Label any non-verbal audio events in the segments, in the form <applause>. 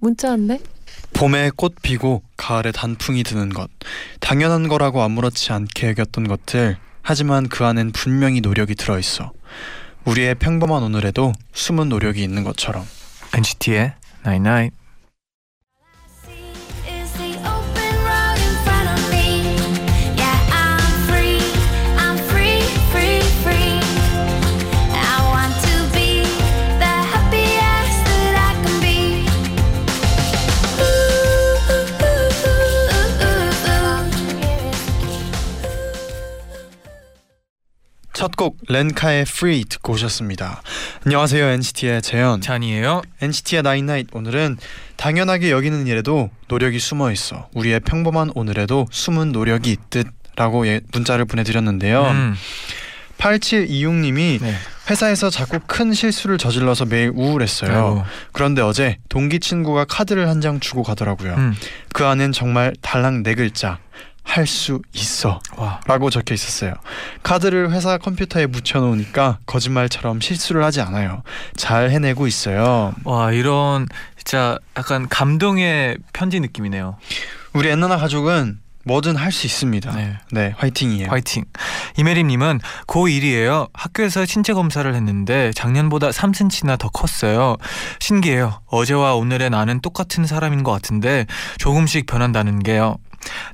문자 왔네. 봄에 꽃 피고 가을에 단풍이 드는 것 당연한 거라고 아무렇지 않게 여겼던 것들 하지만 그 안엔 분명히 노력이 들어있어 우리의 평범한 오늘에도 숨은 노력이 있는 것처럼 NCT의 Night Night. Is 첫 곡 렌카의 Free 듣고 오셨습니다 안녕하세요 NCT의 재현 잔이에요. NCT의 나인나잇 오늘은 당연하게 여기는 일에도 노력이 숨어 있어 우리의 평범한 오늘에도 숨은 노력이 있듯 라고 예, 문자를 보내드렸는데요 음, 8726님이 네. 회사에서 자꾸 큰 실수를 저질러서 매일 우울했어요. 아이고. 그런데 어제 동기 친구가 카드를 한 장 주고 가더라고요. 음. 그 안엔 정말 달랑 네 글자 할 수 있어 와. 라고 적혀 있었어요. 카드를 회사 컴퓨터에 묻혀놓으니까 거짓말처럼 실수를 하지 않아요. 잘 해내고 있어요. 와 이런 진짜 약간 감동의 편지 느낌이네요. 우리 엔나나 가족은 뭐든 할 수 있습니다. 네. 네, 화이팅이에요. 화이팅. 이메림님은 고1이에요. 학교에서 신체 검사를 했는데 작년보다 3cm나 더 컸어요. 신기해요. 어제와 오늘의 나는 똑같은 사람인 것 같은데 조금씩 변한다는 게요.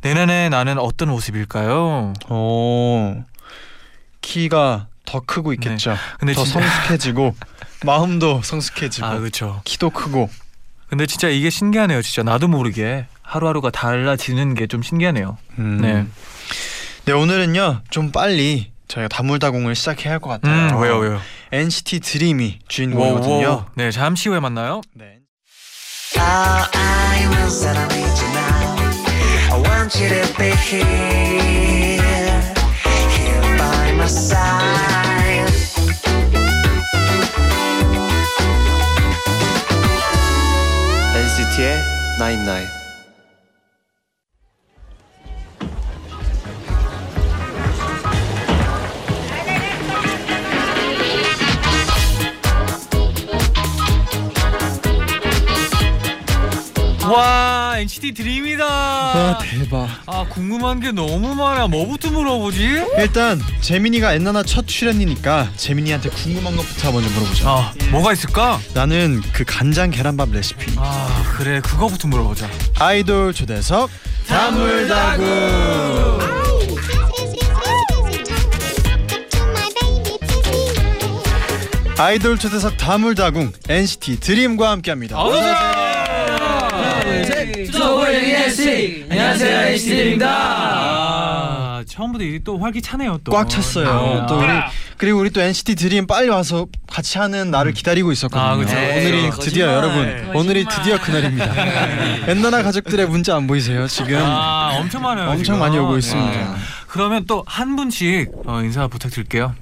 내년에 나는 어떤 모습일까요? 오, 키가 더 크고 있겠죠. 근데 더 진짜- 성숙해지고 <laughs> 마음도 성숙해지고 아 그렇죠. 키도 크고 근데 진짜 이게 신기하네요. 진짜 나도 모르게 하루하루가 달라지는 게 좀 신기하네요. 음. 네. 네 오늘은요 좀 빨리 저희가 다물다공을 시작해야 할 것 같아요. 음, 왜요 왜요? NCT 드림이 주인공이거든요. 네 잠시 후에 만나요. 네. Want you to be here, here by my side. NCT의 Nine. 와 NCT 드림이다. 아 대박. 아 궁금한 게 너무 많아. 뭐부터 물어보지? 일단 재민이가 엔나나 첫 출연이니까 재민이한테 궁금한 것부터 먼저 물어보자. 아 뭐가 있을까? 나는 그 간장 계란밥 레시피. 아 그래 그거부터 물어보자. 아이돌 초대석 다물다공. 아이돌 초대석 다물다공 NCT 드림과 함께합니다. 안녕하세요, NCT입니다. 아 처음부터 이게 또 활기차네요 또. 꽉 찼어요. 아. 또 우리 그리고 우리 또 NCT 드림 빨리 와서 같이 하는 날을 기다리고 있었거든요. 아, 그쵸. 오늘이 거짓말. 드디어 여러분 오늘이 드디어 그날입니다. 엔나나 가족들의 문자 안 보이세요? 지금 아 엄청 많아요. 엄청 지금. 많이 오고 있습니다. 네. 그러면 또 한 분씩 어, 인사 부탁드릴게요.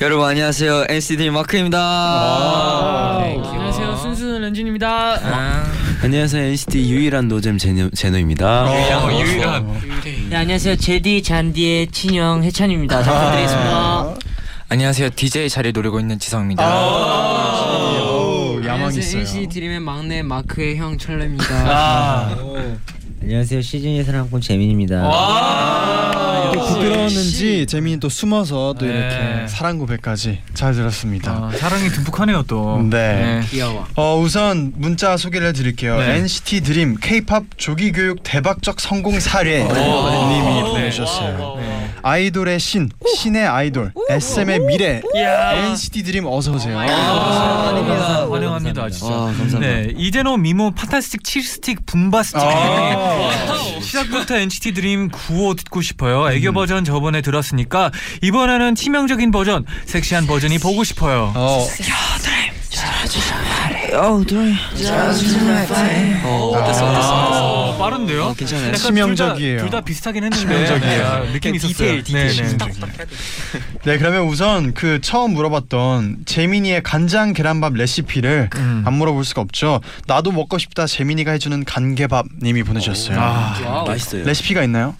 여러분 안녕하세요 NCT 마크입니다. 네, 안녕하세요 순수 런쥔입니다. 안녕하세요 NCT 유일한 노잼 제노, 제노입니다. 어, 유일한. 네 안녕하세요 제디 잔디의 친형 해찬입니다. 잘 부탁드리겠습니다. 안녕하세요 DJ 자리 노리고 있는 지성입니다. 오, 야망 안녕하세요 있어요. NCT 드림의 막내 마크의 형 철래입니다. 아. 안녕하세요 시즌이 사랑꾼 재민입니다. 또 부끄러웠는지 재민이 또 숨어서 또 네. 이렇게 사랑 고백까지 잘 들었습니다. 아, 사랑이 듬뿍하네요 또. 네. 귀여워. 어 우선 문자 소개를 해드릴게요. 네. NCT 드림 K-팝 조기 교육 대박적 성공 사례 님이 네. 보내주셨어요. 네. 아이돌의 신, 신의 아이돌, SM의 미래, NCT 드림 어서 오세요. 아, 환영합니다 진짜. 아, 감사합니다. 네 이제노 미모 fantastic 칠스틱 boombastic. 아. 시작부터 NCT 드림 구호 듣고 싶어요. 애교 음. 버전 저번에 들었으니까 이번에는 치명적인 버전, 섹시한 버전이 보고 싶어요. 어, 어우 들어요. 어, 어땠어 어땠어. 아, 빠른데요? 어, 괜찮아요. 약간 치명적이에요. 둘 다 비슷하긴 했는데 치명적이에요. 아, 느낌 있었어요. 디테일, 디테일. 네, 네. 네, 그러면 우선 그 처음 물어봤던 재민이의 간장 계란밥 레시피를 음. 안 물어볼 수가 없죠. 나도 먹고 싶다 재민이가 해주는 간개밥님이 보내주셨어요. 아, 맛있어요. 레시피가 있나요?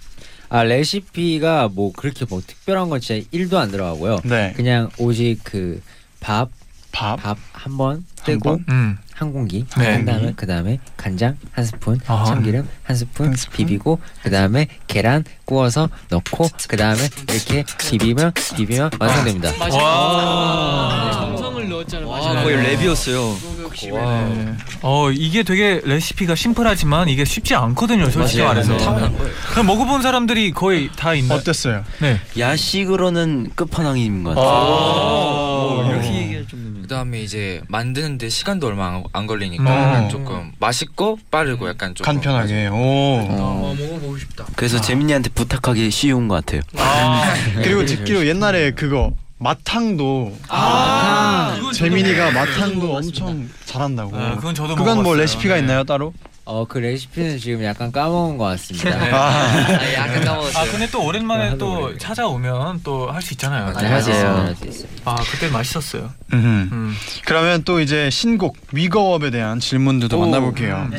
아 레시피가 뭐 그렇게 뭐 특별한 건 진짜 1도 안 들어가고요. 네. 그냥 오직 그 밥 밥. 밥 한 번 뜨고 번? 음. 한 공기 네. 한 다음에 그 다음에 간장 한 스푼 아. 참기름 한 스푼, 한 스푼? 비비고 그 다음에 계란 구워서 넣고 그 다음에 이렇게 비비면 비비면 완성됩니다. 와. 정성을 넣었잖아. 아, 거의 랩이었어요. 네. 어 이게 되게 레시피가 심플하지만 이게 쉽지 않거든요 솔직히 맞아요. 말해서 네. 그럼 먹어본 사람들이 거의 다 있나? 어땠어요? 네. 야식으로는 끝판왕인 것 아. 같아요. 오. 이렇게 얘기할 정도면. 그다음에 이제 만드는데 시간도 얼마 안, 안 걸리니까 음. 약간 조금 맛있고 빠르고 약간 좀 간편하게. 오. 어, 먹어보고 싶다. 그래서 재민이한테 부탁하기 쉬운 것 같아요. 아. <laughs> 그리고 듣기로 옛날에 그거 마탕도 아. 그건 저도 재민이가. 마탕도 엄청 잘한다고. 아, 그건 저도 그건 뭐 먹어봤어요. 레시피가 네. 있나요 따로? 어 그 레시피는 지금 약간 까먹은 것 같습니다. <laughs> 아. 약간 까먹었어요. 아 근데 또 오랜만에 하도 또. 찾아오면 또 할 수 있잖아요. 네, 할수 있습니다. 아 그때 맛있었어요. 음흠. 음. 그러면 또 이제 신곡 위거업에 대한 질문들도 만나볼게요.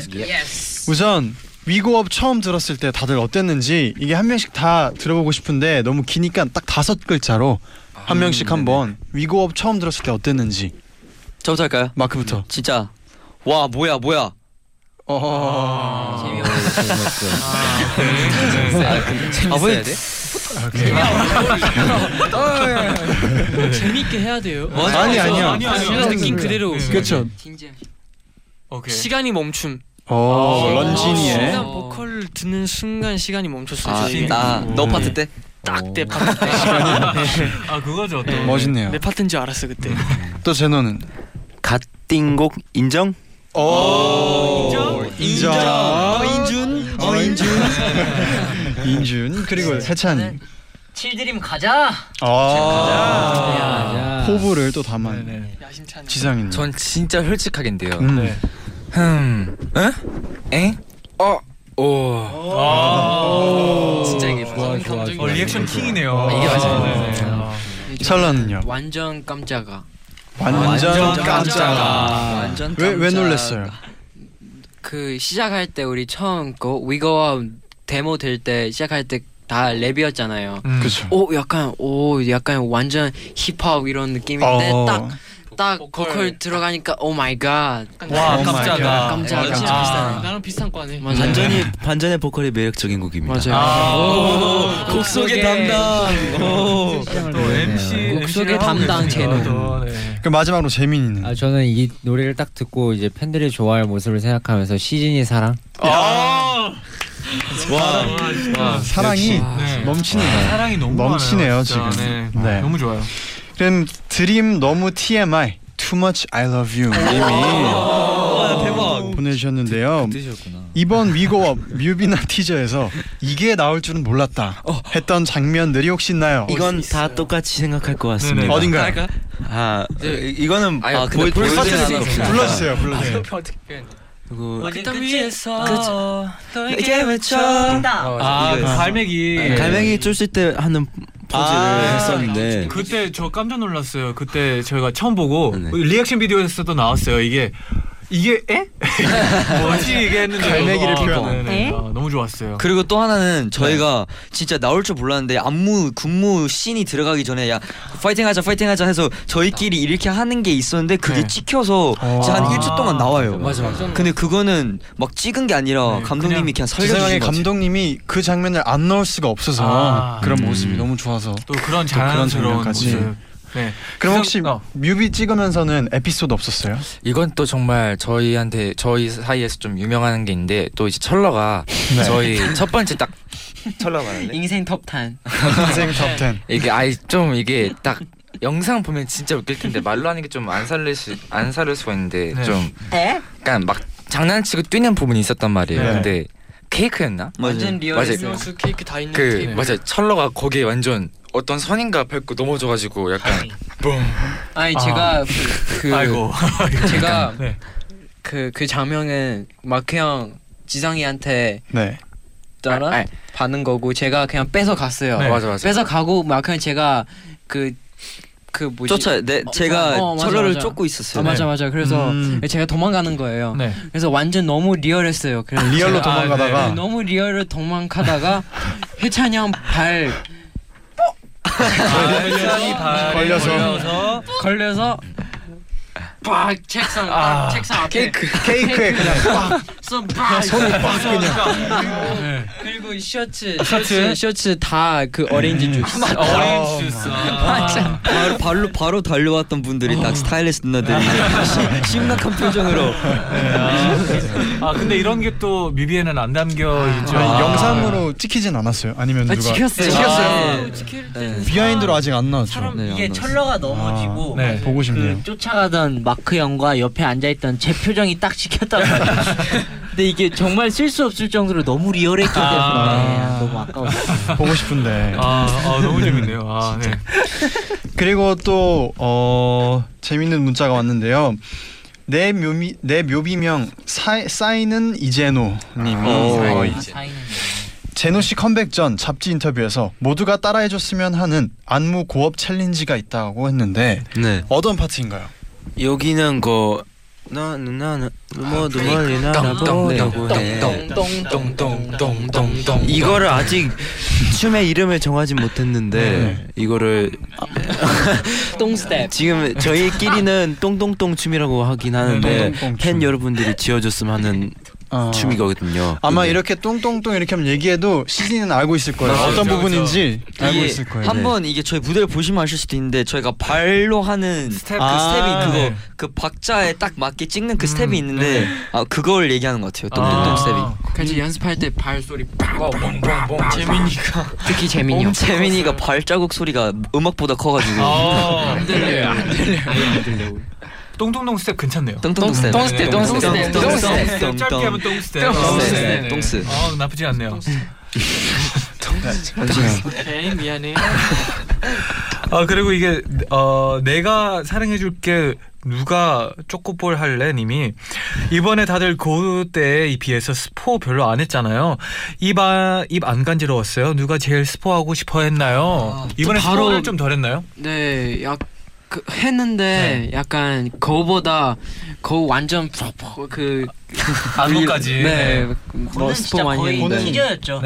우선 위고업 처음 들었을 때 다들 어땠는지 이게 한 명씩 다 들어보고 싶은데 너무 기니까 딱 다섯 글자로 한 명씩 한번 위고업 처음 들었을 때 어땠는지 저부터 할까요? 마크부터. 진짜 와 뭐야 뭐야. 어. 아 뭐야? 재밌게 해야 돼요. 아니 아니야. 아니, 아니, 그냥 아니. 느낌 그대로. 네. 그렇죠. 오케이. 시간이 멈춤. 어 아, 런쥔이의 순간 보컬 듣는 순간 시간이 멈췄어요. 저 지금. 아나너 파트 때? 딱내 파트 때. 아 그거죠 또. 멋있네요. 내 파트인 줄 알았어 그때. 또 제노는 갓띵곡 인정? 오 인정? 인정. 어, 인준. 어 인준. <laughs> 인준 그리고 해찬이. 칠드림 가자. 아 포부를 또 담아. 네네. 야심찬. 지상인. 전 진짜 솔직하게인데요. 음. 네. 흠, 응? 에? 어, 오. 아. 진짜 이게 좋아, 좋아, 좋아. 어 reaction king이네요. 이게 맞아요. 네, 네. 아. 찰나는요. 완전 깜짝아. 완전 깜짝아. 깜짝아. 완전 왜왜 놀랬어요? 그 시작할 때 우리 처음 거 We Go Up 데모 들을 때 시작할 때 다 랩이었잖아요. 음. 그죠. 오 약간 오 약간 완전 힙합 이런 느낌인데 어. 딱 딱 보컬 들어가니까 oh my god. 와 oh my 깜짝아. god. 깜짝아. 아. 진짜 비슷하네. 나랑 비슷한 과네. 맞아요. 반전이 반전의 보컬이 매력적인 곡입니다. 맞아요. 아. 곡 속의 담당. 오. 또 MC 곡 속의 MC 담당. 제노. 또, 네. 그 마지막으로 재민이는. 아 저는 이 노래를 딱 듣고 이제 팬들이 좋아할 모습을 생각하면서 시즌이 사랑 아. 와. 와. 사랑이 네. 넘치네요. 사랑이 너무 넘치네요, 많아요, 진짜. 지금. 네. 네. 너무 좋아요. 그럼 드림 너무 TMI Too much I love you 님이 와 대박. 보내주셨는데요. 이번 위고업 뮤비나 티저에서 이게 나올 줄은 몰랐다 했던 장면들이 혹시 있나요? 이건 다 똑같이 생각할 것 같습니다. 네네. 어딘가요? 아 이- 이거는 아 근데 보여 보여드릴 수 수가 있어요. 없어요. 불러주세요, 불러주세요. 그리고 그때 위에서 너에게 외쳐. 아, 그 이거였어. 갈매기. 갈매기 쫄실 때 하는 포즈를 아. 했었는데 그때 저 깜짝 놀랐어요. 그때 저희가 처음 보고 네. 리액션 비디오에서도 나왔어요. 이게 이게 에? <laughs> 뭐지 이게 했는데 갈매기를 아, 표현한. 네네. 아, 너무 좋았어요. 그리고 또 하나는 저희가 진짜 나올 줄 몰랐는데 안무 군무 씬이 들어가기 전에 야 파이팅하자 파이팅하자 해서 저희끼리 이렇게 하는 게 있었는데 그게 네. 찍혀서 어. 진짜 한 일주 동안 나와요. 맞아, 맞아. 근데 그거는 막 찍은 게 아니라 네, 감독님이 그냥, 세상에 살려주신 거지. 감독님이 그 장면을 안 넣을 수가 없어서 아. 그런 음. 모습이 너무 좋아서 또 그런 또 그런 자연스러운 장면까지. 모습. 네. 그럼 혹시 어. 뮤비 찍으면서는 에피소드 없었어요? 이건 또 정말 저희한테 저희 사이에서 좀 유명한 게 있는데 또 이제 철러가 네. 저희 첫 번째 딱 철러 말하네. <laughs> 인생 톱10. 인생 톱10 <laughs> 이게 아이 좀 이게 딱 영상 보면 진짜 웃길 텐데 말로 하는 게 좀 안 살릴 수안 살릴 수가 있는데 네. 좀 약간 막 장난치고 뛰는 부분이 있었단 말이에요. 네. 근데 케이크였나? 완전 맞아요. 수 케이크 다 있는 그 케이크. 맞아요. 철러가 거기에 완전 어떤 선인가 밟고 넘어져가지고 약간 아니 아. 제가 <laughs> 그, 그 아이고. <laughs> 제가 네. 그그 장면은 마크 형 지성이한테 네. 따라 아, 아. 받는 거고 제가 그냥 뺏어 갔어요. 네. 맞아 맞아. 뺏어 가고 마크 형 제가 그 그 뭐지? 쫓아 내 제가 어, 맞아, 철로를 맞아. 쫓고 있었어요. 아 맞아 맞아. 그래서 음. 제가 도망가는 거예요. 네. 그래서 완전 너무 리얼했어요. 그래서 리얼로 제가- 도망가다가 네, 너무 리얼로 도망가다가 <laughs> 해찬이 형발 걸려서. 걸려서 걸려서 빡 책상 아, 아, 책상 앞에 케이크 케이크에 그냥 빡손 빡. 손을 빡 그냥. 네. 그리고 셔츠 셔츠? 셔츠 다그 어레인지 주스. 오렌지 주스. 아. 바로 바로 바로 달려왔던 분들이 딱 스타일리스트 누나들이 심- 심각한 표정으로 아 근데 이런 게 또 뮤비에는 안 담겨 있죠. 아. 영상으로 찍히진 않았어요. 아니면 아, 누가 찍혔어요. 찍혔어요. 네. 비하인드로 아직 안 나왔죠. 사람 네, 이게 안 철러가 넘어지고 네. 아, 보고 싶네요. 그 쫓아가던 마크 형과 옆에 앉아있던 제 표정이 딱 찍혔단 말이에요. 근데 이게 정말 쓸 수 없을 정도로 너무 리얼했기 때문에 아. 너무 아까웠어요. 보고 싶은데. 아, 아 너무 재밌네요. 아, <laughs> 네. 그리고 또 어, 재밌는 문자가 왔는데요. 내 묘미 내 묘비명 사, 사인은 이제노 님이 어, 제노 씨 컴백 전 잡지 인터뷰에서 모두가 따라해 줬으면 하는 안무 Go Up challenge가 있다고 했는데 네. 어떤 파트인가요? 여기는 그 나는 나는 모두 멀리 날아보려고 해. 똥똥똥똥똥똥똥 이거를 아직 춤의 이름을 정하지 못했는데 이거를 똥 스텝. 지금 저희끼리는 똥똥똥 춤이라고 하긴 하는데 똥똥똥 팬 춤. 여러분들이 지어줬으면 하는 어, 춤이거든요. 아마 네. 이렇게 똥똥똥 이렇게 하면 얘기해도 시즈니는 알고 있을 거예요. 맞아요. 어떤 부분인지 알고 이게 있을 거예요. 한번 이게 저희 무대를 보시면 아실 수도 있는데 저희가 발로 하는 스텝. 그 아, 스텝이 그거 네. 그 박자에 딱 맞게 찍는 그 음, 스텝이 있는데 네. 아 그걸 얘기하는 것 같아요. 똥똥똥 아. 스텝이. 같이 연습할 때 발 소리 빵빵빵빵 재민이가 특히 재민이 형. 재민이가 발자국 소리가 음악보다 커가지고 아, 안 들려요. 안 들려요. 안 들려요. 똥똥똥 스텝 괜찮네요. 똥똥똥 스텝. 똥 스텝, 똥 스텝, 똥똥 스텝. 스텝. 짧게 하면 똥 스텝. 똥 어, 스텝. 네, 네. 똥스. 아, 나쁘지 않네요. 에이 미안해. 아 그리고 이게 어 내가 사랑해줄게 누가 쪼꼬볼 할래 님이 이번에 다들 그때에 비해서 스포 별로 안 했잖아요 입입 안 간지러웠어요 누가 제일 스포하고 싶어 했나요 이번에 바로- 스포를 좀 덜 했나요 네, 약 그, 했는데 약간 거보다 거 완전 프로포 그 안무까지 네, 뭐 그거는 스포 많이 했는데 티저였죠.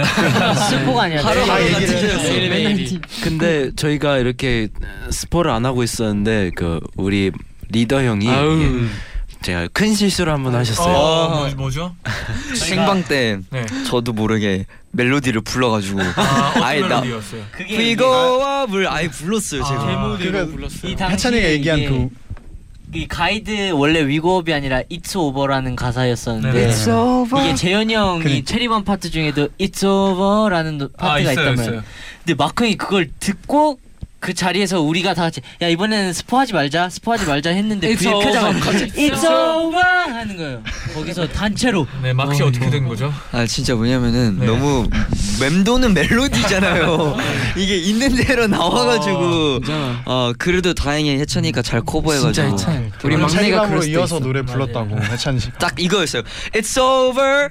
스포가 아니라 하루 네. 하루가 얘기를. 매일. 근데 저희가 이렇게 스포를 안 하고 있었는데 그 우리 리더 형이 아우. 이게 제가 큰 실수를 한 번 하셨어요. 어, 뭐, 뭐죠 <laughs> 생방 때 네 저도 모르게 멜로디를 불러가지고 아, 아예 나- 멜로디였어요 그게 We Go Up을 아예 불렀어요 제가. 아, 그거 이 당시에 해찬이가 얘기한 그 이 가이드 원래 We Go Up이 아니라 It's Over라는 가사였었는데 네. 이게 재현이 형이 그러니까. Cherry Bomb 파트 중에도 It's Over라는 노- 아 파트가 있어요 있다면 있어요 근데 마크 형이 그걸 듣고 그 자리에서 우리가 다 같이 야 이번에는 스포하지 말자 스포하지 말자 했는데 It's over. 갑자기 It's over 하는 거예요 거기서 단체로 네 막시 어, 떻게 된 거죠 아 진짜 뭐냐면은 네. 너무 맴도는 멜로디잖아요. <laughs> 이게 있는 대로 나와가지고 진짜. 어 그래도 다행히 해찬이가 잘 커버해가지고 우리 막내가 그럴 수도 이어서 있어. 노래 불렀다고 해찬 씨. 딱 이거였어요. It's over.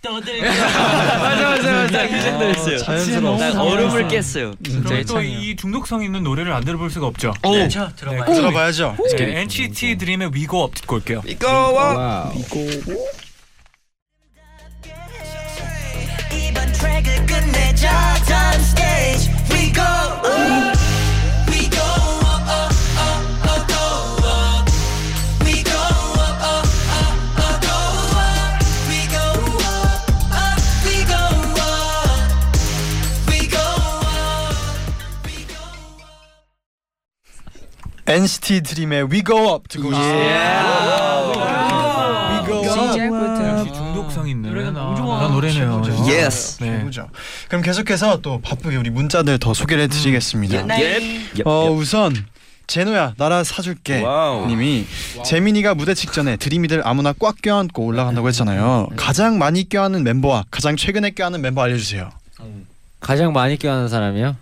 떠들 <laughs> 맞아 맞아 맞아. 이 정도였어요. 자연스러워. 딱 얼음을 깼어요. 그럼 또 이 중독성 있는 노래를 안 들어볼 수가 없죠? 그렇죠 들어봐요. 들어봐야죠. 네, NCT 드림의 We Go Up 듣고 올게요. We Go Up 이번 트랙을 끝내자. Time stage. We go up NCT 드림의 We Go Up 듣고 오셨어요. We Go Up. 역시 중독성 있는 아, 노래네요. Yes. 네. 최고죠. 그럼 계속해서 또 바쁘게 우리 문자들 더 소개를 해드리겠습니다. 네. 어 우선 제노야 나라 사줄게 wow. 님이 재민이가 무대 직전에 드림이들 아무나 꽉 껴안고 올라간다고 했잖아요. 가장 많이 껴안은 멤버와 가장 최근에 껴안은 멤버 알려주세요. 가장 많이 껴안는 사람이요?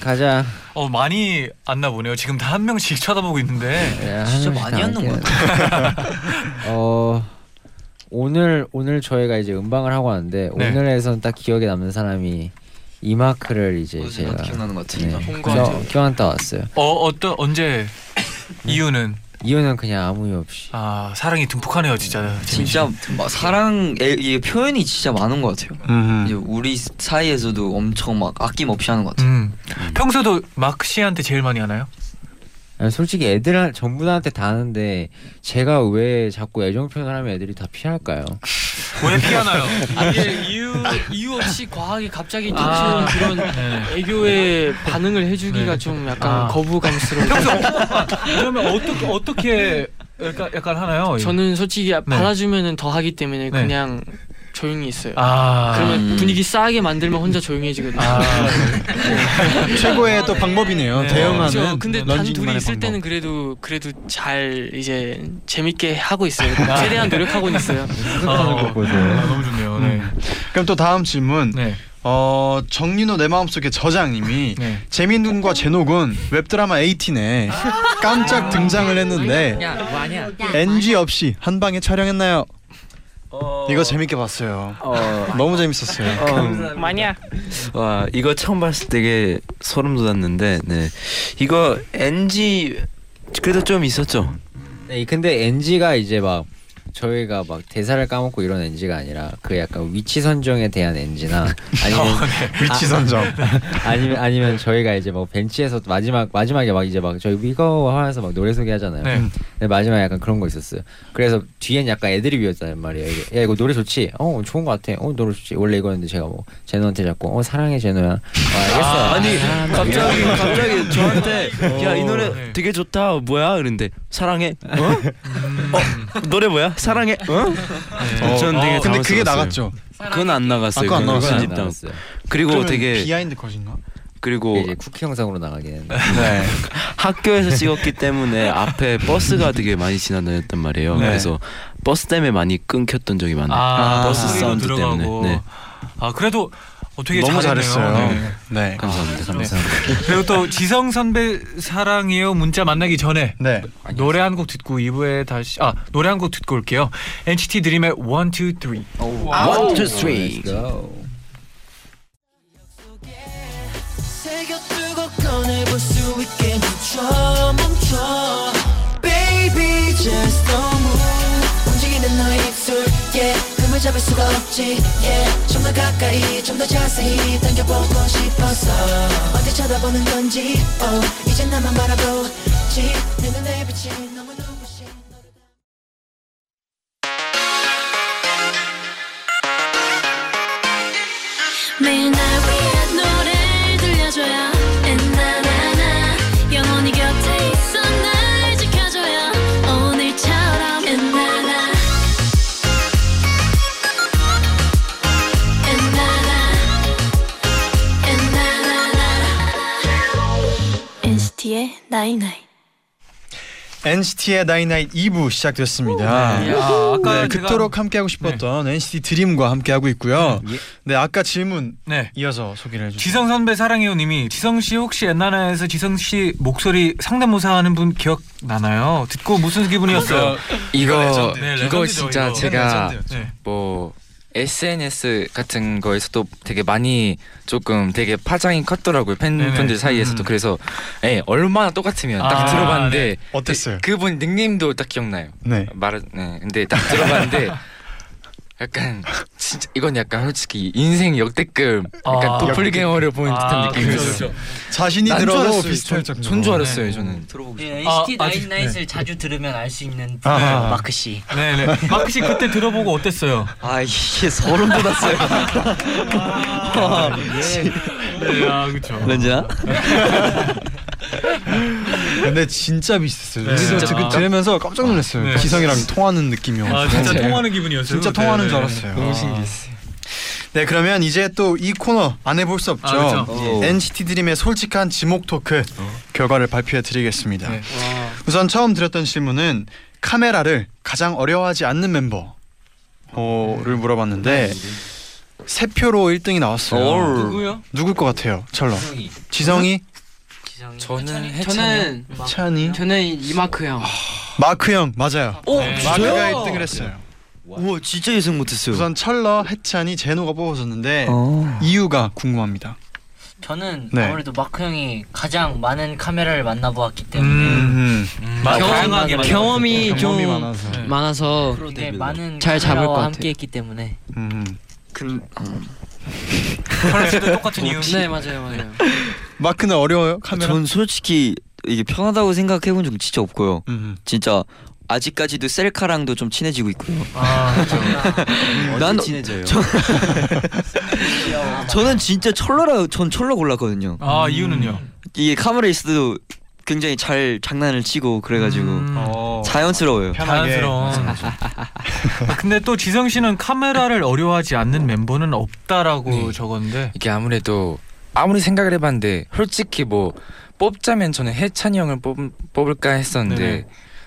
가자. 어 많이 안 안나 보네요. 지금 다 한 명씩 쳐다보고 있는데. 야, 진짜 한 많이 앉는 다 <laughs> 어 오늘 오늘 저희가 이제 음방을 하고 왔는데 네. 오늘에선 딱 기억에 남는 사람이 이마크를 이제 어, 제가 기억나는 것 같아. 본거 겨- 같아요. 껴안다 왔어요. 어 어떤 언제 이유는 이유는 그냥 아무 이유 없이. 아 사랑이 듬뿍하네요 진짜. 씨. 진짜 막 사랑 애, 이게 표현이 진짜 많은 것 같아요. 음. 이제 우리 사이에서도 엄청 막 아낌없이 하는 것 같아요. 음. 평소도 마크 씨한테 제일 많이 하나요? 아니, 솔직히 애들 전부 다한테 다 하는데 제가 왜 자꾸 애정 표현을 하면 애들이 다 피할까요? <laughs> 왜 피하나요? <laughs> 이게 이유 이유 없이 과하게 갑자기 아. 그런 <laughs> 네. 애교의 반응을 해주기가 네. 좀 약간 아. 거부감스러워. 평소 아, 그러면 어떻게 어떻게 약간 약간 하나요? 저는 솔직히 받아주면은 더 하기 때문에 네. 그냥 조용히 있어요. 아 그러면 음. 분위기 싸게 만들면 혼자 조용해지거든요. 아, <laughs> 최고의 또 방법이네요. 네. 대응하는. 그렇죠. 근데 단 둘이 있을 방법. 때는 그래도 그래도 잘 이제 재밌게 하고 있어요. 최대한 노력하고 있어요. 어, 보세요. 아, 너무 좋네요. 네. 음. 그럼 또 다음 질문. 네. 어 정민호 내 마음속의 저장님이 네. 재민군과 제녹은 웹드라마 18에 깜짝 등장을 했는데 야 뭐하냐? NG 없이 한 방에 촬영했나요? 어, 이거 재밌게 봤어요. 어, 너무 재밌었어요. 어, 마냐? 와 이거 처음 봤을 때 되게 소름 돋았는데 네 이거 NG 그래도 좀 있었죠. 네, 근데 NG가 이제 막 저희가 막 대사를 까먹고 이런 NG가 아니라 그 약간 위치 선정에 대한 NG나 아니면 <laughs> 위치 선정. <laughs> 아 니면 아니면 저희가 이제 막 벤치에서 마지막 마지막에 막 이제 막 저희 위거 하면서 막 노래 소개하잖아요. 네. 근데 마지막에 약간 그런 거 있었어요. 그래서 뒤엔 약간 애드립이었단 말이에요. 이게, 야 이거 노래 좋지? 어 좋은 거 같아. 어 노래 좋지. 원래 이거였는데 제가 뭐 제노한테 자꾸 어 사랑해 제노야. 어, 알겠어. 아, 아니 아, 나 갑자기 미안해. 갑자기 저한테 야 이 노래 네. 되게 좋다 뭐야 그런데 사랑해 어? 어 노래 뭐야 사랑해 어? 네. 전 되게 어, 근데 그게 당황스러웠어요. 나갔죠. 그건 안 나갔어요. 아, 그거 안 그건 나갔어요? 편집당. 나왔어요. 그리고 그러면 되게 behind cut인가? 그리고 이제 쿠키 영상으로 나가긴 했는데. <laughs> 네. 학교에서 찍었기 때문에 앞에 버스가 되게 많이 지나다녔단 말이에요. 네. 그래서 버스 때문에 많이 끊겼던 적이 많아요. 아, 버스 소리도 사운드 들어가고. 때문에. 네. 아 그래도 어, 되게 너무 잘했네요. 잘했어요. 네. 네. 감사합니다. 감사합니다. 그리고 또 지성 선배 사랑해요 문자 만나기 전에 네. 노래 한 곡 듣고 2부에 다시 아 노래 한 곡 듣고 올게요. NCT 드림의 One Two Three. One, two, three. Let's go. 새겨두고 꺼내볼 수 있게 멈춰 멈춰 Baby just don't move 움직이는 너의 입술 yeah 금을 잡을 수가 없지. Yeah 좀더 가까이 좀 더 자세히 당겨보고 싶어서. 어디 쳐다보는 건지 oh 이제 나만 바라보지. 내 눈에 비친 너무 눈부 나이나이 NCT의 나인나잇 2부 시작됐습니다. 네. 아, 아까 네, 제가- 그토록 함께하고 싶었던 NCT 드림과 함께하고 있고요. 예. 네, 아까 질문 네. 이어서 소개를 해주세요. 지성 선배 사랑해요 님이 지성 씨 혹시 옛날에서 지성 씨 목소리 성대모사 하는 분 기억 나나요? 듣고 무슨 기분이었어요? 이거 레전드. 네, 이거 legend죠, 진짜 이거. 제가. 네. 뭐 SNS 같은 거에서도 되게 많이 조금 되게 파장이 컸더라고요 네네. 팬분들 사이에서도 음. 그래서 예 얼마나 똑같으면 딱 아, 들어봤는데 네. 어땠어요? 그, 분 닉네임도 딱 기억나요. 네. 말, 네. 근데 딱 들어봤는데 <laughs> 약간 진짜 이건 약간 솔직히 인생 역대급 약간 아, 도플갱어를 보는 듯한 아, 느낌이었어요. 그렇죠, 자신이 들어도. 비슷할 전- 정도로. 전줄 알았어요 네. 저는. 들어보고 예, 싶어요. NCT 아, 나인나잇을 자주 들으면 알 수 있는 아. 마크 씨. 네네. 마크 씨 그때 들어보고 어땠어요? 아 이게 소름 돋았어요. <laughs> 네, 아 그렇죠. 런쥔아? <laughs> 근데 진짜 비슷했어요. 네. 진짜 진짜. 그 들으면서 깜짝 놀랐어요. 네. 기성이랑 통하는 느낌이어서. 아 진짜 맞아요. 통하는 기분이었어요. 진짜. 통하는 줄 네. 알았어요. 너무 아. 신기했어요. 네, 그러면 이제 또 이 코너 안 해볼 수 없죠. 아, 그렇죠. NCT 드림의 솔직한 지목 토크 결과를 발표해 드리겠습니다. 네. 우선 처음 드렸던 질문은 카메라를 가장 어려워하지 않는 멤버 를 물어봤는데 세 표로 1등이 나왔어요. 올. 누구요? 누굴 것 같아요? 철러. 지성이, 저는 해찬이 저는 찬이, 저는 이마크 형. 마크 형 맞아요. 오 네. 마크가 1등을 했어요. 우와 진짜 예상 못했어요. 우선 철러, 해찬이, 제노가 뽑아줬는데 어. 이유가 궁금합니다. 저는 네. 아무래도 마크 형이 가장 많은 카메라를 만나보았기 때문에 음, 마- 경험- 다양하게 만나- 경험이 경험이 좀 많아서. 네. 많아서 되게 많은 잘 잡을 카메라와 것 함께 했기 때문에 음. 근 철러 씨도 똑같은 이유. 네 맞아요 맞아요. 마크는 어려워요 카메라? 전 솔직히 이게 편하다고 생각해 본 적 진짜 없고요. 음. 진짜 아직까지도 셀카랑도 좀 친해지고 있고요. 아, 그렇죠. <laughs> 난 친해져요. <laughs> 저는 진짜 철러라 전 철러 골랐거든요. 아 이유는요? 이게 카메라 있어도 굉장히 잘 장난을 치고 그래가지고 음. 어. 자연스러워요. 자연스러운. <laughs> 아, 근데 또 지성 씨는 카메라를 어려워하지 않는 멤버는 없다라고 네. 적었는데. 이게 아무래도 아무리 생각을 해봤는데 솔직히 뭐 뽑자면 저는 해찬이 형을 뽑, 뽑을까 했었는데 네네.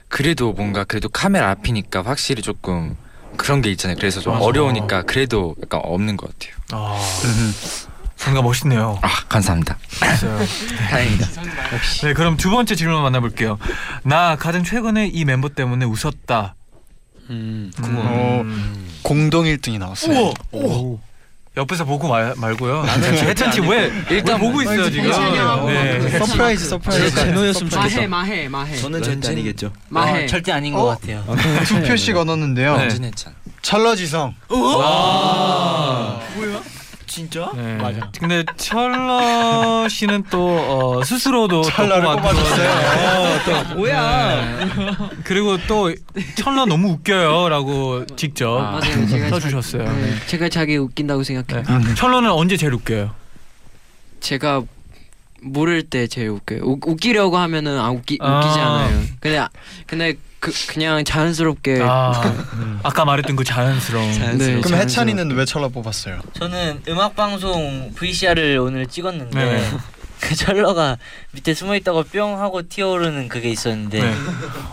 그래도 뭔가 그래도 카메라 앞이니까 확실히 조금 그런 게 있잖아요. 그래서 좀 맞아. 어려우니까 그래도 약간 없는 것 같아요. 아, 음. 뭔가 멋있네요. 아 감사합니다. <laughs> 다행이다. 네, 그럼 두 번째 질문 만나볼게요. 나 가장 최근에 이 멤버 때문에 웃었다. 음, 음. 공동 1등이 나왔어요. 우와, 오. 옆에서 보고 말, 말고요. 해찬 씨왜 일단 보고 있어요 지금? 네. surprise surprise. 제노였으면 마해 좋겠다. 마해 마해 저는 아니겠죠. 마해. 어, 절대 아닌 것 어? 같아요. 두 표씩 얻었는데요. 네. 런쥔 해찬. 철러 지성. 진짜? 네. 맞아. 근데 철러 씨는 또 어, 스스로도 철러를 또 뽑아줬어요. 어, 또. 뭐야? 그리고 또 철러 너무 웃겨요라고 직접 맞아요. 제가 써주셨어요. 자, 네, 제가 자기 웃긴다고 생각해요. 네. 철러는 언제 제일 웃겨요? 제가 모를 때 제일 웃겨요. 웃, 웃기려고 하면은 안 웃기 아. 웃기지 않아요. 근데 근데 그 그냥 자연스럽게 아, 아까 말했던 그 자연스러운. 네, 그럼. 해찬이는 왜 철러 뽑았어요? 저는 음악 방송 VCR을 오늘 찍었는데 네. 그 철러가 밑에 숨어 있다가 뿅 하고 튀어오르는 그게 있었는데 네.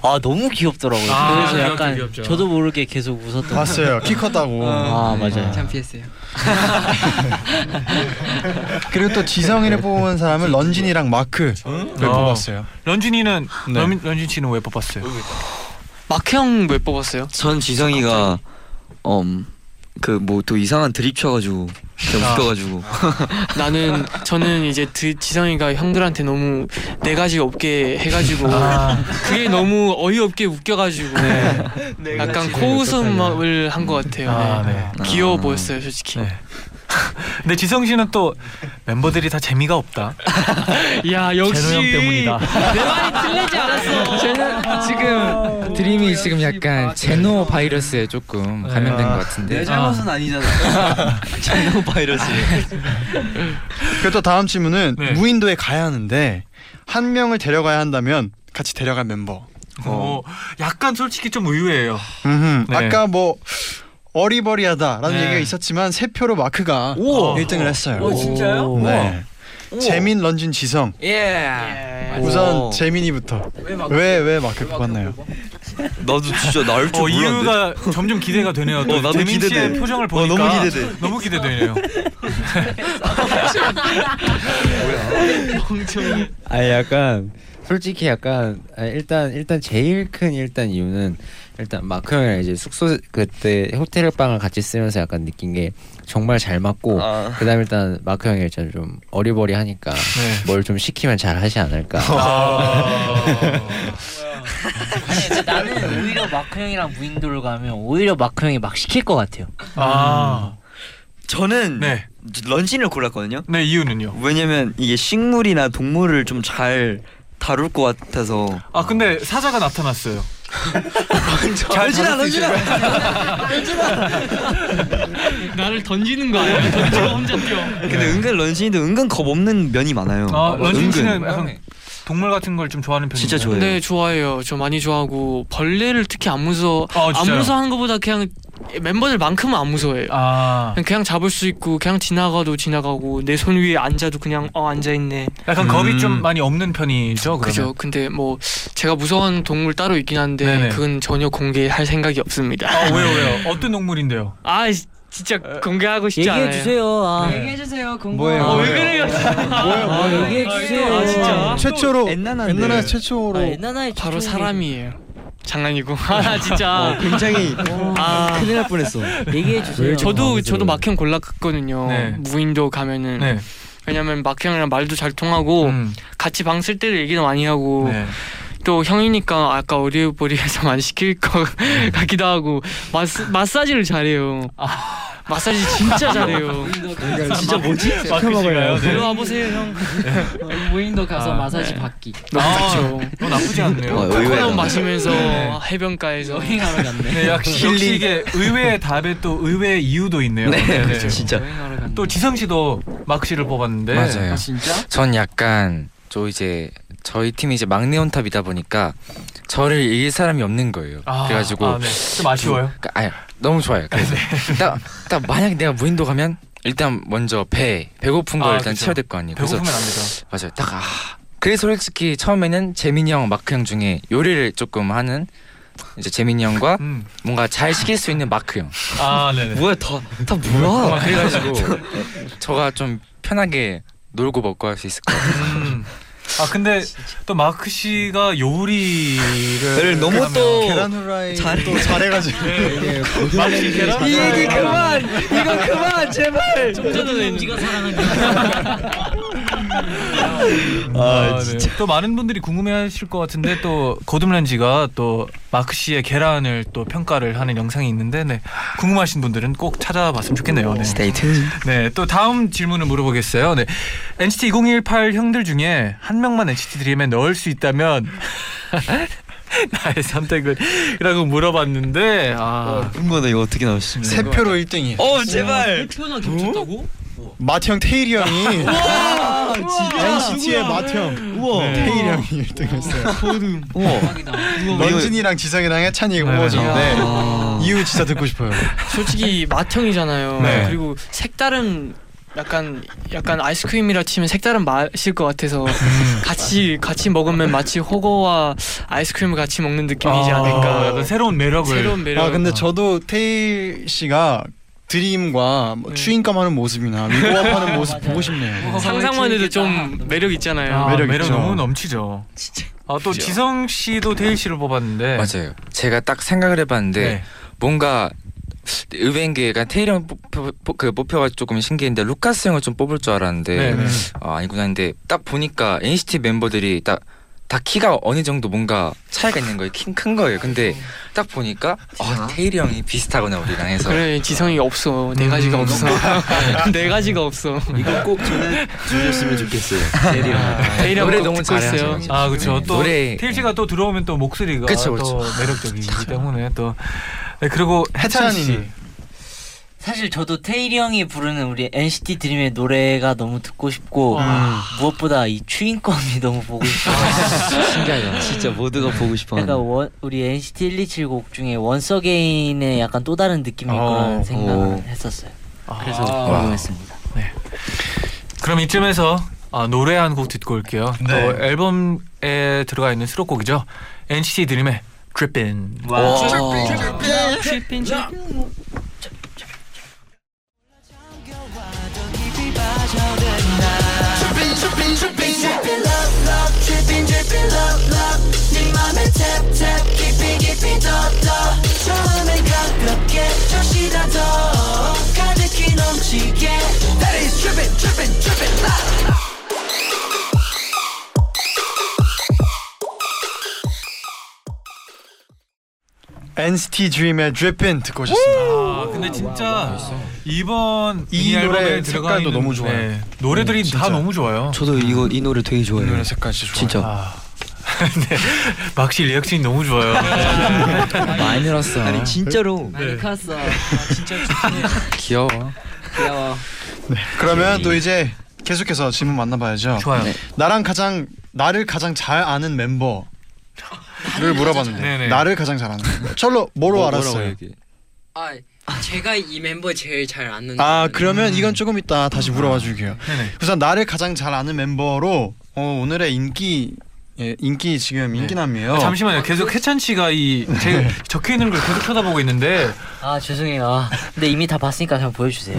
아 너무 귀엽더라고요. 아, 그래서 귀엽죠, 약간 귀엽죠. 저도 모르게 계속 웃었던. 봤어요. 키 컸다고. 아 맞아요. 창피했어요. <laughs> 그리고 또 지성이를 뽑은 사람은 런쥔이랑 마크 를 어. 뽑았어요. 런쥔이는 네. 런, 런쥔 씨는 왜 뽑았어요? 마크 형 왜 뽑았어요? 전 지성이가 음 그 뭐 또 이상한 드립 쳐가지고 진짜 아. 웃겨가지고 <laughs> 나는 저는 이제 드, 지성이가 형들한테 너무 네 가지 없게 해가지고 아, 그게 너무 어이없게 웃겨가지고 약간 코웃음을 한 것 같아요. 아, 네. 네. 귀여워 보였어요, 솔직히. 네. <laughs> 근데 지성 씨는 또 멤버들이 다 재미가 없다. <laughs> 야 역시 제노 형 때문이다. 내 말이 틀리지 않았어. 저는 지금 드림이 지금 약간 제노 바이러스에 조금 감염된 것 같은데. 내 잘못은 아니잖아. <laughs> 제노 바이러스. 그리고 또 다음 질문은 네. 무인도에 가야 하는데 한 명을 데려가야 한다면 같이 데려갈 멤버. 어, 약간 솔직히 좀 의외예요. 네. 아까 뭐 어리버리하다라는 네. 얘기가 있었지만 세 표로 마크가 오. 1등을 했어요. 오, 진짜요? 네. 재민, 런쥔, 지성. 예. 우선 재민이부터. 왜 왜 마크 뽑았나요? 나도 진짜 나올 줄 어, 몰랐는데. 이유가 점점 기대가 되네요. 또 어, 나도 재민 씨의 기대돼. 표정을 어, 보니까 너무 기대돼. 너무 기대되네요. <laughs> 아 약간 솔직히 약간 아, 일단 일단 제일 큰 일단 이유는 일단 마크 형이랑 이제 숙소 그때 호텔 방을 같이 쓰면서 약간 느낀 게 정말 잘 맞고 아. 그다음 에 일단 마크 형이 일단 좀 어리버리하니까 네. 뭘좀 시키면 잘 하지 않을까. <laughs> 아니 근데 나는 오히려 마크 형이랑 무인도를 가면 오히려 마크 형이 막 시킬 것 같아요. 아, 저는 네. 런쥔을 골랐거든요. 네 이유는요. 왜냐면 이게 식물이나 동물을 좀 잘 다룰 것 같아서. 아 근데 사자가 나타났어요. 런쥔아, 런쥔아. 나를 던지는 거 아니야? 던지고 혼자 뛰어. 근데 은근 런쥔이도 은근 겁 없는 면이 많아요. 아 런쥔 은근. 씨는 약간 동물 같은 걸 좀 좋아하는 편이에요. 진짜 좋아해요. 네 좋아해요. 저 많이 좋아하고 벌레를 특히 안 무서워. 아, 안? 무서워하는 것보다 그냥 멤버들만큼은 안 무서워해요. 아, 그냥, 그냥 잡을 수 있고 그냥 지나가도 지나가고 내 손 위에 앉아도 그냥 어 앉아 있네. 약간 겁이 음. 좀 많이 없는 편이죠. 그죠. 근데 뭐 제가 무서워하는 동물 따로 있긴 한데 네네. 그건 전혀 공개할 생각이 없습니다. 아 왜요 <laughs> 왜요? 어떤 동물인데요? 아 진짜 공개하고 싶지 얘기해 않아요. 주세요. 아. 얘기해 주세요. 공부. 뭐예요? 어, 왜? 그래요? <laughs> 뭐예요? 아? 얘기해 주세요. 아, 진짜? 최초로 엔나나인데. 엔나나 최초로 아, 바로 사람이에요. 장난이고. 아 진짜. 굉장히 아 큰일 날 뻔했어. 얘기해 주세요. 저도 저도 막형 골랐거든요. 네. 무인도 가면은 네. 왜냐면 막형이랑 말도 잘 통하고 음. 같이 방 쓸 때도 얘기도 많이 하고 네. 또 형이니까 아까 어리버리해서 <laughs> 많이 시킬 것 같기도 하고 마스, 마사지를 잘해요. 마사지 진짜 잘해요. 진짜 뭐지? 마크시가요? 네. 일로 와보세요 형. <laughs> 무인도 가서 아, 마사지 네. 받기. 너무 아. 어, 나쁘지 않네요. 어, 의외다. 코너 마시면서 네. 해변가에서 여행하러 갔네. 네, 역시, 역시 이게 의외의 답에 또 의외의 이유도 있네요. 네, 네, 네. 그렇죠, 진짜. 또 지성 씨도 마크 씨를 뽑았는데 맞아요. 진짜? 전 약간 저 이제 저희 팀이 이제 막내 온탑이다 보니까 저를 이길 사람이 없는 거예요. 아, 그래가지고 아, 네. 좀 아쉬워요. 그, 아니 너무 좋아요. 그래서 딱, 딱 만약에 내가 무인도 가면 일단 먼저 배 배고픈 걸 아, 일단 그쵸. 채워야 될 거 아니에요. 그래서 배고프면 안 되죠. 맞아요. 딱 아. 그래서 솔직히 처음에는 재민이 형, 마크 형 중에 요리를 조금 하는 이제 재민이 형과 음. 뭔가 잘 시킬 수 있는 마크 형. 아, 네네. 뭐야 다다 뭐야? 그래가지고 저가 좀 편하게 놀고 먹고 할 수 있을 것 같아요. 음. 아 근데 또 마크 씨가 요리를 너무 하면 또 계란 후라이 잘- 또 잘해가지고 이게 마크 씨 계란 이 얘기. 그만 이거 그만 제발. 정재가 사랑하는 아, 네. 또 많은 분들이 궁금해하실 것 같은데 또 거듭란지가 또 마크 씨의 계란을 또 평가를 하는 영상이 있는데 네. 궁금하신 분들은 꼭 찾아봤으면 좋겠네요. 네. Stay tuned. 네, 또 다음 질문을 물어보겠어요. 네, NCT 2018 형들 중에 한 명만 NCT 드림에 넣을 수 있다면 <laughs> 나의 선택을 이라고 물어봤는데 아, 궁금하다 이거 어떻게 나오시? 세 표로 1등이. 어 제발. 표나 겹쳤다고? 마형 테일이 형이 <laughs> 아. NCT의 마형 우와. 네. 테일이 형이 1등 했어요. <laughs> 우와. 대박이다. 런쥔이랑 지성이랑 해찬이 네. 뽑아줬는데 아. 이유 진짜 듣고 싶어요. 솔직히 맛형이잖아요. 네. 그리고 색다른 약간 약간 아이스크림이라 치면 색다른 맛일 것 같아서 음. 같이 같이 먹으면 마치 호거와 아이스크림을 같이 먹는 느낌이지 아, 않을까. 약간 새로운 매력을 새로운 매력. 아 근데 저도 테일 씨가 드림과 뭐 추인감하는 모습이나 위고업하는 모습. 보고 싶네요. 상상만 해도 좀 매력 있잖아요. 아, 매력, 매력 있죠. 너무 넘치죠. 아, 또 지성 씨도 테일 씨를 뽑았는데 맞아요. 제가 딱 생각을 해봤는데 네. 뭔가 의외인 게 약간 테일이 형 뽑혀, 뽑- 그 뽑혀가 조금 신기했는데 루카스 형을 좀 뽑을 줄 알았는데 네, 네. 아, 아니구나 근데 딱 보니까 NCT 멤버들이 딱 다 키가 어느 정도 뭔가 차이가 있는 거예요. 키큰 거예요. 근데 딱 보니까 아, 테일이 형이 비슷하거나 우리랑 해서 그래 지성이가 없어 네 가지가 음. 없어 <laughs> 네 가지가 없어 이거 꼭 전해주셨으면 좋겠어요. 대리랑. 데이랑 노래 꼭 너무. 있어요. 아 그렇죠. 네, 또 노래- 태일 씨가 또 들어오면 또 목소리가 그쵸, 또 <laughs> 그쵸. 매력적이기 때문에 또 네, 그리고 해찬 씨. 사실 저도 태일이 형이 부르는 우리 NCT 드림의 노래가 너무 듣고 싶고 음. 무엇보다 이 Chewing Gum이 <laughs> 너무 보고 싶어요. 신기하다. 진짜 모두가 보고 싶어하는. 약간 원, 우리 NCT 127 곡 중에 Once Again의 약간 또 다른 느낌일 어, 거라는 생각을 오. 했었어요. 아, 그래서 와. 궁금했습니다. 그럼 이쯤에서 아, 노래 한 곡 듣고 올게요. 네. 또 앨범에 들어가 있는 수록곡이죠. NCT 드림의 Drippin. Drippin', drippin' love, love. 네 맘에 tap, tap, 깊이, 깊이 더, 더. 처음엔 가볍게, 잠시다 더. 가득히 넘치게. That is drippin', drippin', drippin' NCT DREAM의 Drippin' 듣고 오셨습니다. 아, 근데 진짜 이번 이이 노래 색깔도 너무 좋아요. 네, 노래들이 음, 진짜. 다 너무 좋아요. 저도 이거 이 노래 되게 이 좋아해요. 노래 색깔 진짜 좋아요. 진짜. 아. <laughs> 네. 막씨 리액션이 너무 좋아요. <laughs> 많이 늘었어. 아니 진짜로. 네. 많이 컸어. <laughs> 귀여워. 귀여워. 그러면 또 이제 계속해서 질문 만나봐야죠. 좋아요. 네. 나랑 가장 나를 가장 잘 아는 멤버 를 물어봤는데 네네. 나를 가장 잘 아는 멤버. 철로 뭐로 알았어요? 아 제가 이 멤버 제일 잘 아는. 아 그러면 이건 조금 이따 다시 물어봐 줄게요. 네네. 우선 나를 가장 잘 아는 멤버로 어, 오늘의 인기 예, 인기 지금 인기남이에요. 아, 잠시만요. 계속 해찬 씨가 이 제 적혀 있는 걸 계속 쳐다보고 있는데 아 죄송해요. 아, 근데 이미 다 봤으니까 그냥 보여주세요.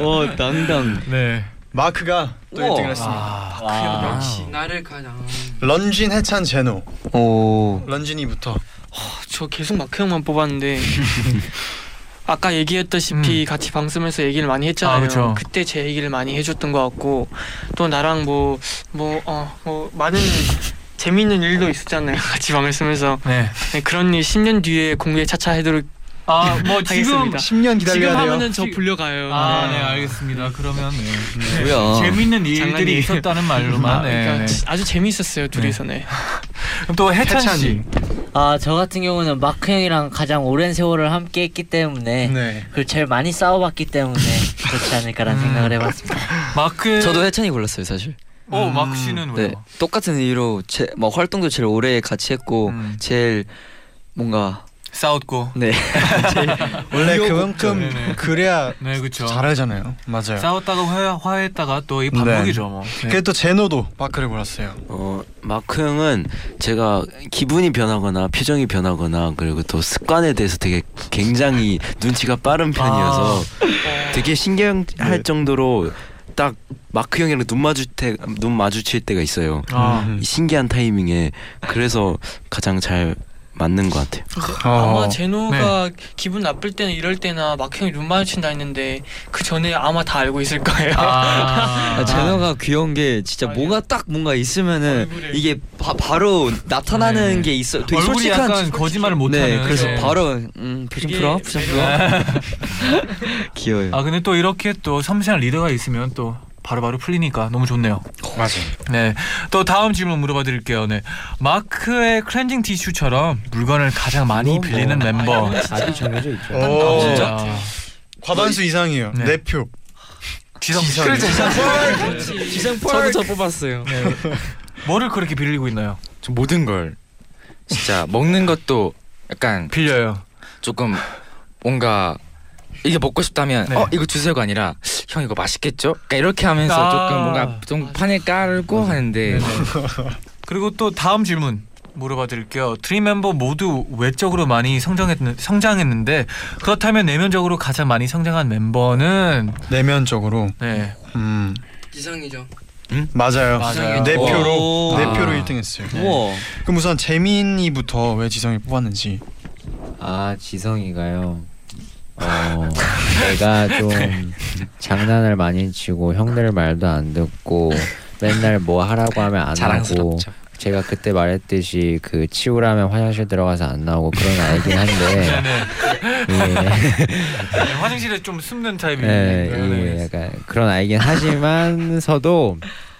어 당당. 네. 마크가 또 우와. 1등을 했습니다. 와. 역시 나를 가장 런쥔, 해찬, 제노. 오. 런쥔이부터. 저 계속 마크 형만 뽑았는데 <laughs> 아까 얘기했다시피 같이 방 쓰면서 얘기를 많이 했잖아요. 아, 그쵸. 그때 제 얘기를 많이 해줬던 것 같고 또 나랑 뭐 뭐 어 뭐 많은 재밌는 일도 있었잖아요. <laughs> 같이 방을 쓰면서 네. 네, 그런 일 10년 뒤에 공개 차차 하도록 아, 뭐 지금 하겠습니다. 10년 기다려야 지금 돼요. 하면은 저 불려가요. 아, 네, 알겠습니다. 그러면 네. 뭐야? 재밌는 일들이. 있었다는 말로만. 아, 네. 그러니까 네. 아주 재미있었어요 둘이서 네. <laughs> 그럼 또 해찬 씨. 아 저 같은 경우는 마크 형이랑 가장 오랜 세월을 함께 했기 때문에 네. 그리고 제일 많이 싸워봤기 때문에 그렇지 않을까라는 음. 생각을 해봤습니다. 마크 저도 해찬이 골랐어요 사실. 어, 마크 씨는 왜요? 네, 똑같은 이유로 제, 뭐 활동도 제일 오래 같이 했고 음. 제일 뭔가 싸웠고. 네 <laughs> 원래. 그만큼 네네. 그래야 네, 그렇죠. 잘하잖아요. 맞아요. 싸웠다가 화해, 화해했다가 또 이 반복이죠, 뭐. 네. 그래 또 제노도 마크를 골랐어요. 어 마크 형은 제가 기분이 변하거나 표정이 변하거나 그리고 또 습관에 대해서 되게 굉장히 눈치가 빠른 편이어서 되게 신기할 네. 정도로 딱 마크 형이랑 눈 마주 때 눈 마주칠 때가 있어요. 아. 신기한 타이밍에 그래서 가장 잘 맞는 것 같아요. 어. 아마 제노가 기분 나쁠 때는 이럴 때나 마크 형이 눈 마주친다 했는데 그 전에 아마 다 알고 있을 거예요. 아, <laughs> 아, 제노가 귀여운 게 진짜 맞아요. 뭐가 딱 뭔가 있으면은 얼굴에. 이게 바, 바로 나타나는 네. 게 있어. 되게 얼굴이 솔직한 약간 거짓말을 못하는. 네, 그래서 네. 바로 음 표정 그게 풀어, 표정 풀어. 귀여워요. 아 근데 또 이렇게 또 섬세한 리더가 있으면 또 바로 바로 풀리니까 너무 좋네요. 맞아요. 네. 또 다음 질문 물어봐 드릴게요. 네. 마크의 클렌징 티슈처럼 물건을 가장 많이 뭐 빌리는 멤버. 아주 정해져 있죠. 오. 진짜? 과반수 이상이에요. 네. 네 표. 지성 씨. 저도 저 뽑았어요. 네. 뭐를 그렇게 빌리고 있나요? 저 모든 걸 진짜 먹는 것도 약간 빌려요. 조금 뭔가 이게 먹고 싶다면 네. 어 이거 주세요가 아니라 형 이거 맛있겠죠? 그러니까 이렇게 하면서 아. 조금 뭔가 좀 판을 깔고 하는데. <laughs> 그리고 또 다음 질문 물어봐 드릴게요. 드림 멤버 모두 외적으로 많이 성장했, 성장했는데 그렇다면 내면적으로 가장 많이 성장한 멤버는 내면적으로. 네. 음. 지성이죠. 맞아요. 맞아요. 네 오. 표로 네 아. 표로 1등했어요. 우와. 그럼 우선 재민이부터 왜 지성이 뽑았는지. 아 지성이가요. 어 내가 좀 장난을 많이 치고 형들 말도 안 듣고 맨날 뭐 하라고 하면 안 하고. 제가 그때 말했듯이 그 치우라면 화장실 들어가서 안 나오고 그런 아이긴 한데. <laughs> 예, 네, 화장실에 좀 숨는 타입이에요. 예, 네. 예, 약간 그런 아이긴 하지만서도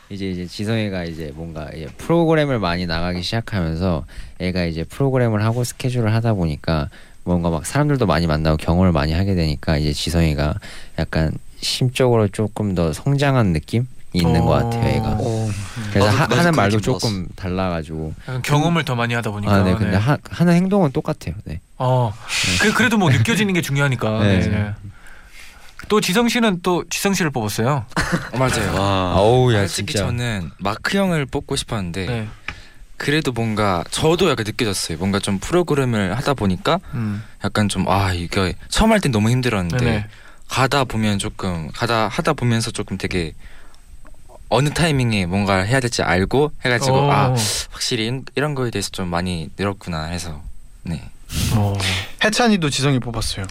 이제 이제 지성이가 이제 뭔가 이제 프로그램을 많이 나가기 시작하면서 애가 이제 프로그램을 하고 스케줄을 하다 보니까 뭔가 막 사람들도 많이 만나고 경험을 많이 하게 되니까 이제 지성이가 약간 심적으로 조금 더 성장한 느낌? 이 있는 어. 것 같아요, 애가. 그래서 나도- 하, 나도 하는 그 말도 조금 달라가지고. 약간 경험을 더 많이 하다 보니까. 아, 네, 근데 하, 하는 행동은 똑같아요. 네. 어, 그, 그래도 뭐 느껴지는 게 중요하니까. 네. 네. 또 지성 씨는 또 지성 씨를 뽑았어요. 어, <laughs> 맞아요. 와. 어우, 야, 솔직히 진짜. 저는 마크 형을 뽑고 싶었는데 네. 그래도 뭔가 저도 약간 느껴졌어요. 뭔가 좀 프로그램을 하다 보니까 음. 약간 좀 아 이거 처음 할 땐 너무 힘들었는데 네네. 가다 보면 조금 가다 하다 보면서 조금 되게 어느 타이밍에 뭔가 해야 될지 알고 해가지고 오. 아 확실히 이런- 거에 대해서 좀 많이 늘었구나 해서 네 어. 해찬이도 지성이 뽑았어요.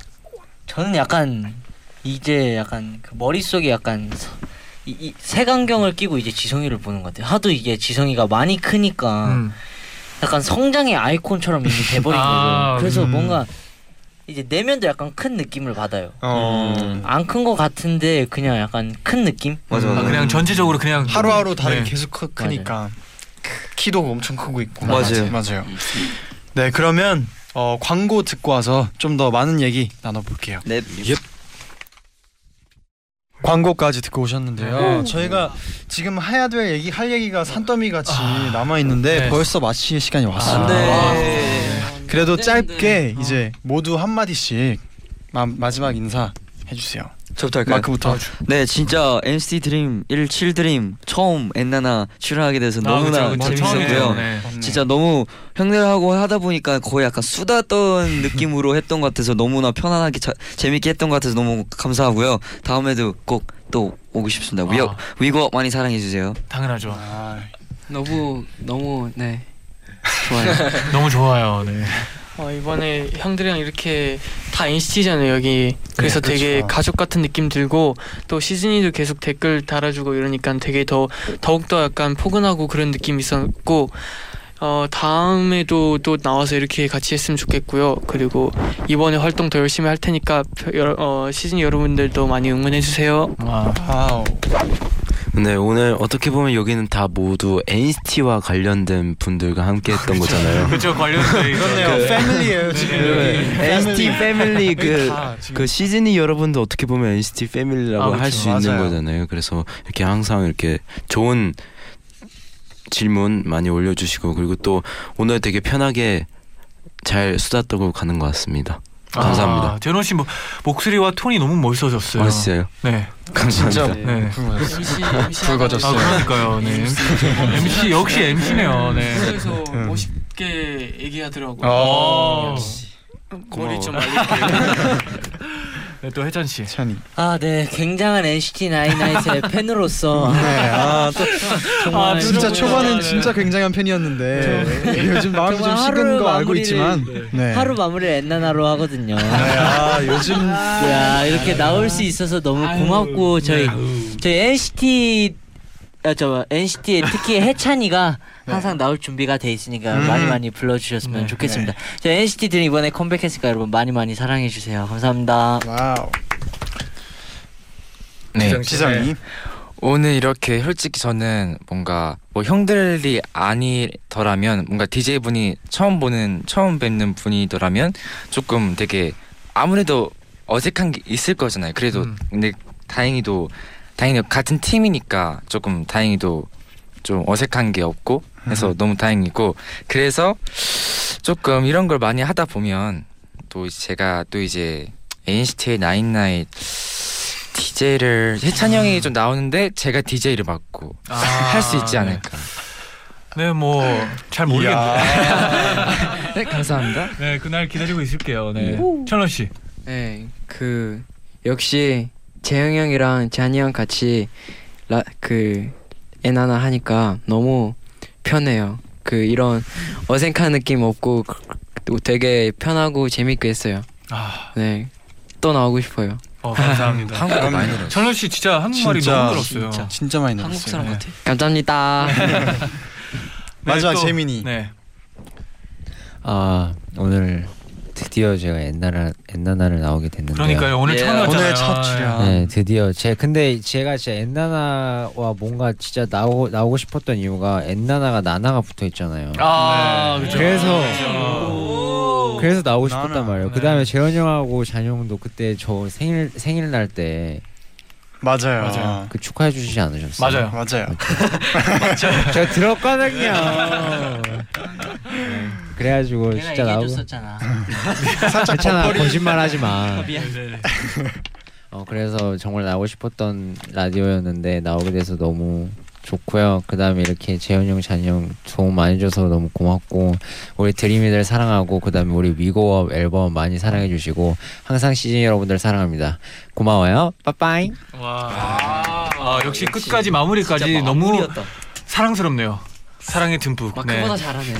저는 약간 이제 약간 그 머릿속에 약간 서- 이, 이 색안경을 끼고 이제 지성이를 보는 것 같아요. 하도 이게 지성이가 많이 크니까 음. 약간 성장의 아이콘처럼 이미 돼버린 <laughs> 아, 거죠. 그래서 음. 뭔가 이제 내면도 약간 큰 느낌을 받아요. 어. 안큰 것 같은데 그냥 약간 큰 느낌? 맞아, 아, 맞아. 그냥 전체적으로 그냥 하루하루 다르게 네. 계속 크, 크니까 키도 엄청 크고 있고. 맞아요. 맞아요. 네, 그러면 어, 광고 듣고 와서 좀 더 많은 얘기 나눠볼게요. 네. 광고까지 듣고 오셨는데요. 네. 저희가 지금 해야 될 얘기 할 얘기가 산더미 같이 남아 있는데 네. 벌써 마칠 시간이 왔습니다. 아, 네. 그래도 네, 짧게 네. 이제 모두 한 마디씩 마, 마지막 인사 해주세요. 저부터 할까요? 마크부터. 네, 진짜 NCT 드림 17 드림 처음 엔나나 출연하게 돼서 아, 너무나 그쵸, 그쵸. 재밌었고요. 네. 진짜 너무 형들하고 하다 보니까 거의 약간 수다 떤 <laughs> 느낌으로 했던 것 같아서 너무나 편안하게 자, 재밌게 했던 것 같아서 너무 감사하고요. 다음에도 꼭 또 오고 싶습니다. 위거 아. 위거 많이 사랑해 주세요. 당연하죠. 너무 너무 네 좋아요. <laughs> 너무 좋아요. 네. 어, 이번에 형들이랑 이렇게 다 NCT잖아요 여기 그래서 네, 되게 그렇죠. 가족 같은 느낌 들고 또 시즈니도 계속 댓글 달아주고 이러니까 되게 더 더욱 더 약간 포근하고 그런 느낌이 있었고 어 다음에도 또 나와서 이렇게 같이 했으면 좋겠고요 그리고 이번에 활동 더 열심히 할 테니까 펴- 여러, 어, 시즈니 여러분들도 많이 응원해 주세요. wow. 네 오늘 어떻게 보면 여기는 다 모두 NCT와 관련된 분들과 함께 했던 거잖아요. 그렇죠 관련돼. 그- family예요 지금. 그 NCT family 그, 다 지금. 그 시즈니 여러분도 어떻게 보면 NCT family라고 아, 할 그쵸. 수 있는. 거잖아요. 그래서 이렇게 항상 이렇게 좋은 질문 많이 올려주시고 그리고 또 오늘 되게 편하게 잘 수다 떨고 가는 것 같습니다. 감사합니다. 아, 제노 씨 뭐, 목소리와 톤이 너무 멋있어졌어요. 아, 진짜요? 네. 감사합니다. 네. MC MC 붉어졌어요. 아 그러니까요. 네. MC 역시 MC네요. 네. 그래서 음. 멋있게 얘기하더라고요. 어. 머리 좀. 말릴게요. <laughs> 네, 또 혜찬 씨. 찬이. 아, 네, 굉장한 NCT 나인나잇의 <laughs> 팬으로서 네. 아, 또 <laughs> 정말 진짜 초반엔 네. 진짜 굉장한 팬이었는데 요즘 마음이 좀 식은 거 알고 마무리를- 있지만 네. 하루 마무리를 엔나나로 하거든요. 네, 아 요즘 야 이렇게 나올 수 있어서 너무 고맙고 저희 저희 NCT 아, 저 NCT의 특히 해찬이가 항상 나올 준비가 돼 있으니까 음. 많이 많이 불러주셨으면 네. 좋겠습니다. 저희 NCT들이 이번에 컴백했으니까 여러분 많이 많이 사랑해 주세요. 감사합니다. 와우. 네. 지성이. 오늘 이렇게 솔직히 저는 뭔가 뭐 형들이 아니더라면 뭔가 DJ 분이 처음 보는 처음 뵙는 분이더라면 조금 되게 아무래도 어색한 게 있을 거잖아요. 그래도 음. 근데 다행히도 다행히 같은 팀이니까 조금 다행히도 좀 어색한 게 없고 해서 음. 너무 다행이고 그래서 조금 이런 걸 많이 하다 보면 또 제가 또 이제 NCT의 나인나잇 DJ를 해찬 형이 좀 나오는데 제가 DJ를 맡고 아, 할수 있지 않을까. 네, 뭐 잘 모르겠네요. <laughs> 네 감사합니다. 네, 그날 기다리고 있을게요. 네. 천원 씨. 네, 그 역시 재영 형이랑 잔이 형 같이 라, 그 에나나 하니까 너무 편해요. 그 이런 어색한 느낌 없고 그- 그- 되게 편하고 재밌게 했어요. 아, 네, 또 나오고 싶어요. 어, 감사합니다. <laughs> 한국어 많이 늘었어요. 천원 씨 진짜 한국말이 진짜, 너무 늘었어요. 진짜, 진짜 많이 한국 나왔어요. 사람 네. 같아. 감사합니다. <laughs> 마지막 또- 재민이. 네. 아 오늘 드디어 제가 엔나나 엔나나를 나오게 됐는데요. 그러니까요. 오늘 예, 처음이었잖아요. 오늘 첫 출연. 네, 드디어 제 근데 제가 진짜 엔나나와 뭔가 진짜 나오고 나오고 싶었던 이유가 엔나나가 나나가 붙어 있잖아요. 아, 네. 그죠. 그래서 그래서 나오고 나나, 싶었단 말이에요. 네. 그다음에 재현 형하고 잔용도 그때 저 생일 생일 날때그 맞아요. 맞아요. 축하해 주시지 않으셨어요? 맞아요. 맞아요. <laughs> 제가 들었거든요. <laughs> 네, 그래가지고 내가 진짜 나오고 괜찮아 거짓말하지 마. 네, 네. 어 그래서 정말 나오고 싶었던 라디오였는데 나오게 돼서 너무 좋고요. 그 다음에 이렇게 재현 형, 잔이 형 도움 많이 줘서 너무 고맙고 우리 드림이들 사랑하고 그 다음에 우리 위고업 앨범 많이 사랑해 주시고 항상 시즌 여러분들 사랑합니다. 고마워요. 빠빠이. 와. 아, 역시 끝까지 마무리까지 너무 사랑스럽네요. 사랑의 듬뿍. 마크보다 잘하네.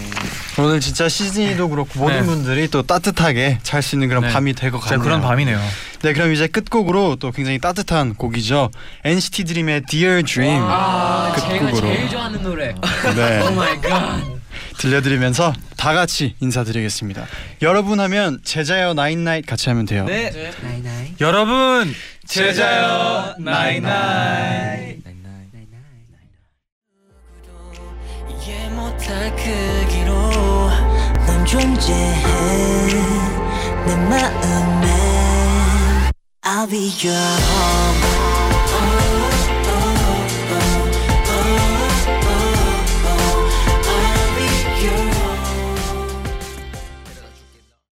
오늘 진짜 시즌이도 그렇고 모든 네. 분들이 또 따뜻하게 잘 수 있는 그런 네. 밤이 될 것 같네요. 그런 밤이네요. 네, 그럼 이제 끝곡으로 또 굉장히 따뜻한 곡이죠. NCT 드림의 Dear Dream 아, 제가 끝곡으로 제일 좋아하는 노래. 네, oh my god. 들려드리면서 다 같이 인사드리겠습니다. 여러분 하면 제자요 나인나잇 같이 하면 돼요. 네. 나이나이. 여러분 제자요 나이나이. 못할 크기로 넌 존재해 내 마음에 I'll be your home